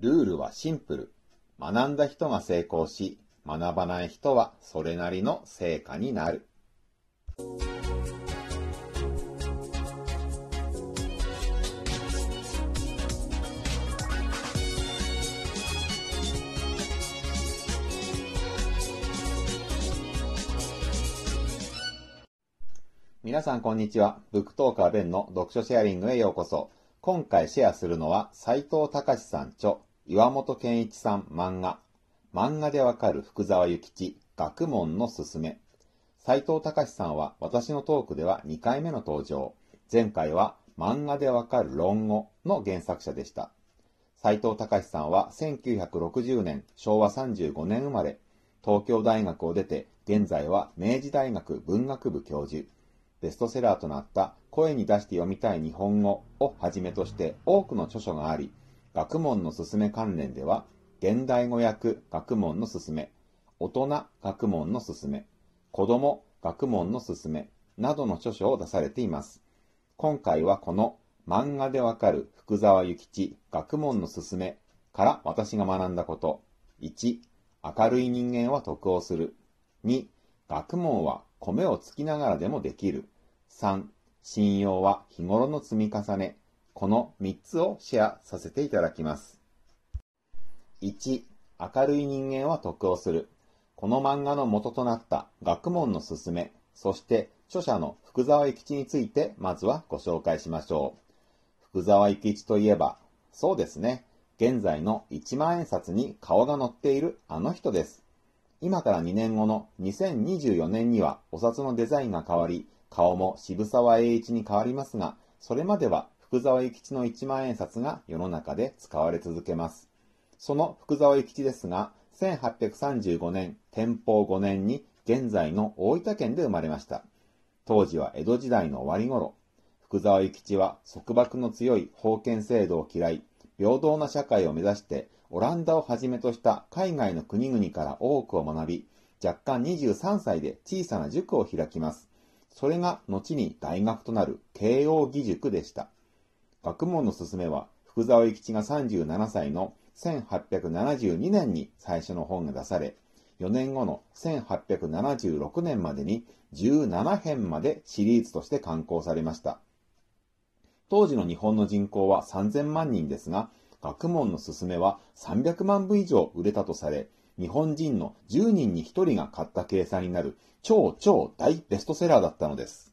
ルールはシンプル。学んだ人が成功し、学ばない人はそれなりの成果になる。皆さんこんにちは。ブックトーカーベンの読書シェアリングへようこそ。今回シェアするのは斉藤隆さん著、岩本健一さん漫画、漫画でわかる福沢諭吉、学問のすすめ。斉藤隆さんは私のトークでは2回目の登場。前回は漫画でわかる論語の原作者でした。斉藤隆さんは1960年昭和35年生まれ、東京大学を出て現在は明治大学文学部教授。ベストセラーとなった声に出して読みたい日本語をはじめとして多くの著書があり、学問のすすめ関連では、現代語訳学問のすすめ、大人学問のすすめ、子供学問のすすめなどの著書を出されています。今回はこの漫画でわかる福沢諭吉学問のすすめから私が学んだこと。1、明るい人間は得をする。2、学問は米をつきながらでもできる。3、信用は日頃の積み重ね。この3つをシェアさせていただきます。1、明るい人間は得をする。この漫画の元となった学問のすすめ、そして著者の福沢諭吉についてまずはご紹介しましょう。福沢諭吉といえば、そうですね、現在の1万円札に顔が載っているあの人です。今から2年後の2024年にはお札のデザインが変わり、顔も渋沢栄一に変わりますが、それまでは福沢諭吉の1万円札が世の中で使われ続けます。その福沢諭吉ですが、1835年、天保5年に現在の大分県で生まれました。当時は江戸時代の終わり頃、福沢諭吉は束縛の強い封建制度を嫌い、平等な社会を目指してオランダをはじめとした海外の国々から多くを学び、若干23歳で小さな塾を開きます。それが後に大学となる慶応義塾でした。学問の勧めは、福沢諭吉が37歳の1872年に最初の本が出され、4年後の1876年までに17編までシリーズとして刊行されました。当時の日本の人口は3000万人ですが、学問の勧めは300万部以上売れたとされ、日本人の10人に1人が買った計算になる超超大ベストセラーだったのです。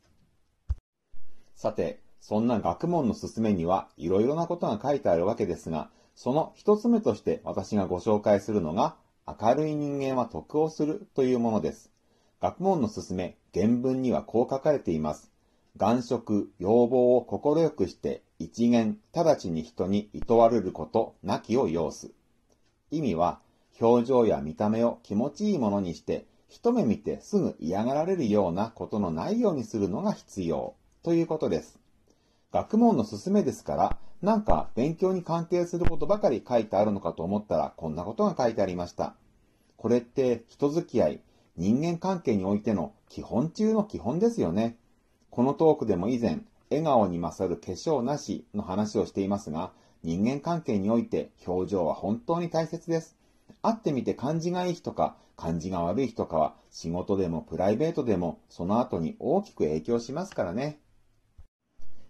さて、そんな学問の勧めにはいろいろなことが書いてあるわけですが、その一つ目として私がご紹介するのが、明るい人間は得をするというものです。学問の勧め、原文にはこう書かれています。願色、要望を快くして、一元、直ちに人に厭われること、なきを要す。意味は、表情や見た目を気持ちいいものにして、一目見てすぐ嫌がられるようなことのないようにするのが必要、ということです。学問の勧めですから、なんか勉強に関係することばかり書いてあるのかと思ったら、こんなことが書いてありました。これって人付き合い、人間関係においての基本中の基本ですよね。このトークでも以前、笑顔に勝る化粧なしの話をしていますが、人間関係において表情は本当に大切です。会ってみて感じがいい人か、感じが悪い人かは、仕事でもプライベートでも、その後に大きく影響しますからね。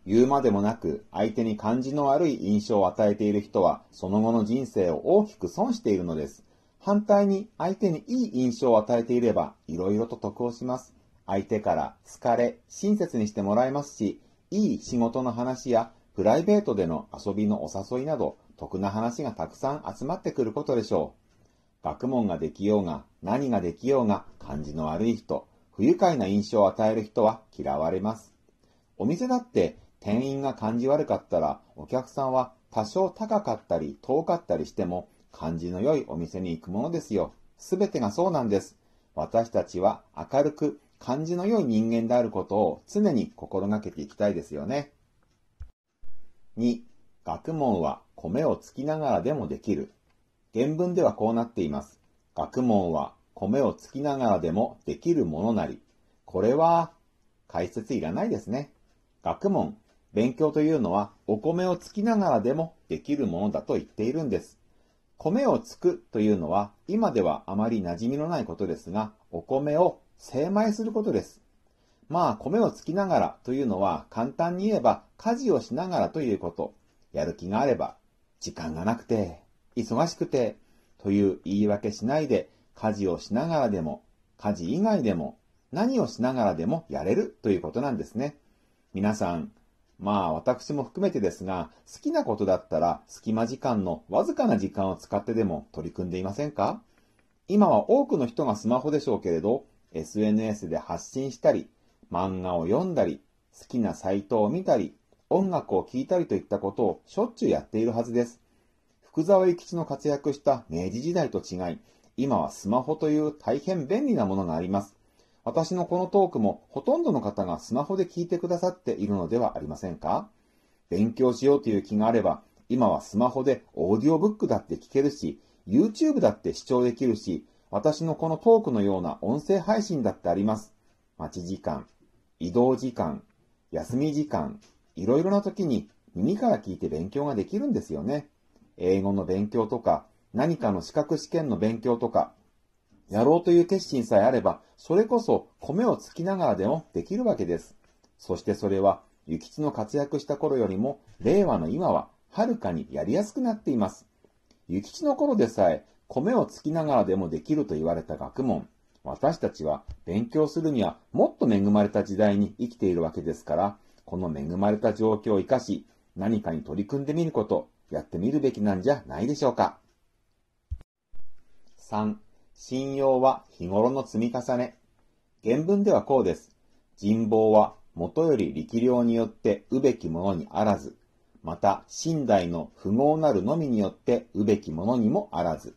言うまでもなく、相手に感じの悪い印象を与えている人は、その後の人生を大きく損しているのです。反対に、相手にいい印象を与えていれば、いろいろと得をします。相手から好かれ、親切にしてもらえますし、いい仕事の話やプライベートでの遊びのお誘いなど、得な話がたくさん集まってくることでしょう。学問ができようが、何ができようが、感じの悪い人、不愉快な印象を与える人は嫌われます。お店だって店員が感じ悪かったら、お客さんは多少高かったり遠かったりしても、感じの良いお店に行くものですよ。すべてがそうなんです。私たちは明るく感じの良い人間であることを常に心がけていきたいですよね。2、学問は米をつきながらでもできる。原文ではこうなっています。学問は米をつきながらでもできるものなり。これは解説いらないですね。学問、勉強というのはお米をつきながらでもできるものだと言っているんです。米をつくというのは今ではあまり馴染みのないことですが、お米を精米することです。まあ、米をつきながらというのは簡単に言えば家事をしながらということ。やる気があれば、時間がなくて、忙しくて、という言い訳しないで家事をしながらでも、家事以外でも、何をしながらでもやれるということなんですね。皆さん、まあ私も含めてですが、好きなことだったら隙間時間のわずかな時間を使ってでも取り組んでいませんか？今は多くの人がスマホでしょうけれど、SNS で発信したり、漫画を読んだり、好きなサイトを見たり、音楽を聴いたりといったことをしょっちゅうやっているはずです。福沢諭吉の活躍した明治時代と違い、今はスマホという大変便利なものがあります。私のこのトークもほとんどの方がスマホで聞いてくださっているのではありませんか？勉強しようという気があれば、今はスマホでオーディオブックだって聞けるし、YouTube だって視聴できるし、私のこのトークのような音声配信だってあります。待ち時間、移動時間、休み時間、いろいろな時に耳から聞いて勉強ができるんですよね。英語の勉強とか、何かの資格試験の勉強とか、やろうという決心さえあれば、それこそ米をつきながらでもできるわけです。そしてそれは、諭吉の活躍した頃よりも、令和の今は、はるかにやりやすくなっています。諭吉の頃でさえ、米をつきながらでもできると言われた学問。私たちは勉強するにはもっと恵まれた時代に生きているわけですから、この恵まれた状況を活かし、何かに取り組んでみること、やってみるべきなんじゃないでしょうか。3、信用は日頃の積み重ね。原文ではこうです。人望は元より力量によってうべきものにあらず、また寝台の不合なるのみによってうべきものにもあらず。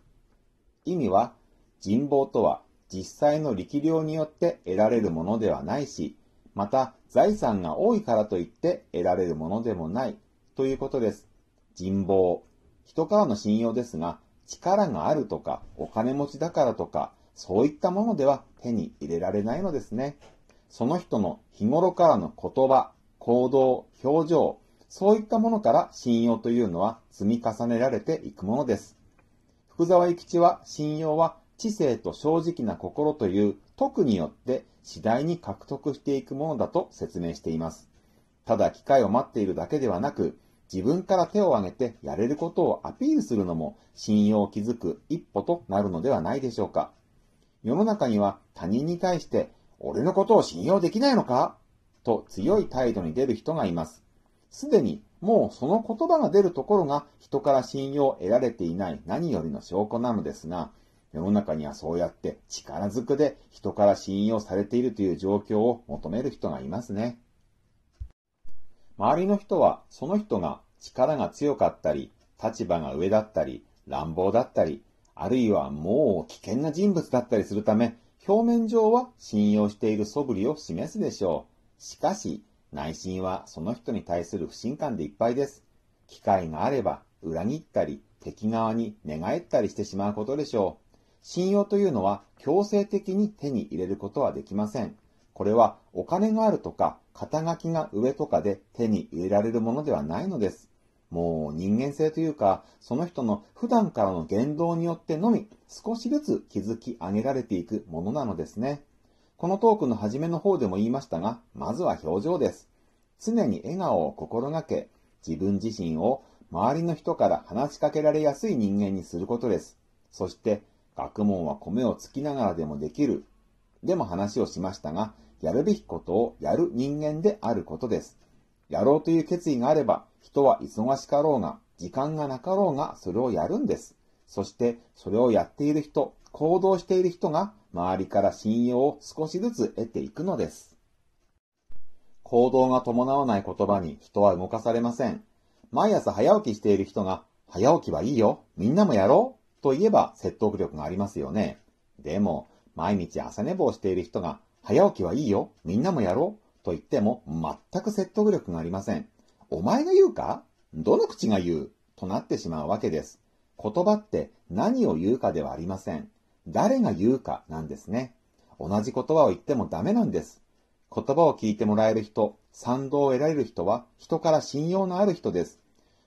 意味は、人望とは実際の力量によって得られるものではないし、また財産が多いからといって得られるものでもないということです。人望。人からの信用ですが、力があるとか、お金持ちだからとか、そういったものでは手に入れられないのですね。その人の日頃からの言葉、行動、表情、そういったものから信用というのは積み重ねられていくものです。福沢諭吉は信用は知性と正直な心という徳によって次第に獲得していくものだと説明しています。ただ機会を待っているだけではなく、自分から手を挙げてやれることをアピールするのも信用を築く一歩となるのではないでしょうか。世の中には他人に対して、俺のことを信用できないのか？と強い態度に出る人がいます。すでにもうその言葉が出るところが人から信用を得られていない何よりの証拠なのですが、世の中にはそうやって力ずくで人から信用されているという状況を求める人がいますね。周りの人はその人が力が強かったり、立場が上だったり、乱暴だったり、あるいはもう危険な人物だったりするため、表面上は信用している素振りを示すでしょう。しかし、内心はその人に対する不信感でいっぱいです。機会があれば裏切ったり、敵側に寝返ったりしてしまうことでしょう。信用というのは強制的に手に入れることはできません。これはお金があるとか肩書きが上とかで手に入れられるものではないのです。もう人間性というか、その人の普段からの言動によってのみ少しずつ築き上げられていくものなのですね。このトークの初めの方でも言いましたが、まずは表情です。常に笑顔を心がけ、自分自身を周りの人から話しかけられやすい人間にすることです。そして、学問は米をつきながらでもできる。でも話をしましたが、やるべきことをやる人間であることです。やろうという決意があれば、人は忙しかろうが、時間がなかろうが、それをやるんです。そして、それをやっている人、行動している人が、周りから信用を少しずつ得ていくのです。行動が伴わない言葉に人は動かされません。毎朝早起きしている人が、早起きはいいよ、みんなもやろうと言えば説得力がありますよね。でも、毎日朝寝坊している人が、早起きはいいよ。みんなもやろう。と言っても全く説得力がありません。お前が言うか？どの口が言う？となってしまうわけです。言葉って何を言うかではありません。誰が言うかなんですね。同じ言葉を言ってもダメなんです。言葉を聞いてもらえる人、賛同を得られる人は人から信用のある人です。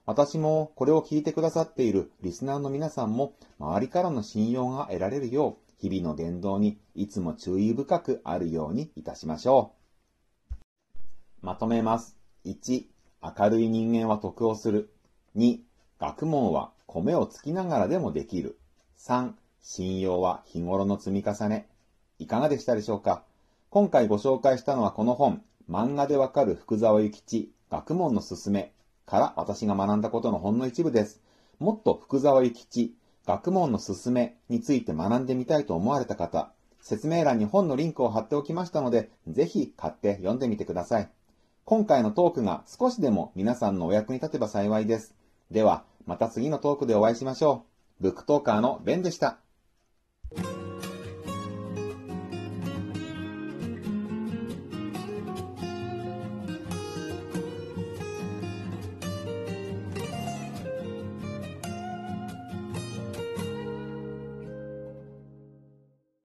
私もこれを聞いてくださっているリスナーの皆さんも周りからの信用が得られるよう日々の言動にいつも注意深くあるようにいたしましょう。まとめます。1、明るい人間は得をする。2、学問は米をつきながらでもできる。3、信用は日頃の積み重ね。いかがでしたでしょうか今回ご紹介したのはこの本、漫画でわかる福沢諭吉、学問のすすめから私が学んだことのほんの一部です。もっと福沢諭吉、学問のすすめについて学んでみたいと思われた方、説明欄に本のリンクを貼っておきましたので、ぜひ買って読んでみてください。今回のトークが少しでも皆さんのお役に立てば幸いです。では、また次のトークでお会いしましょう。ブックトーカーのベンでした。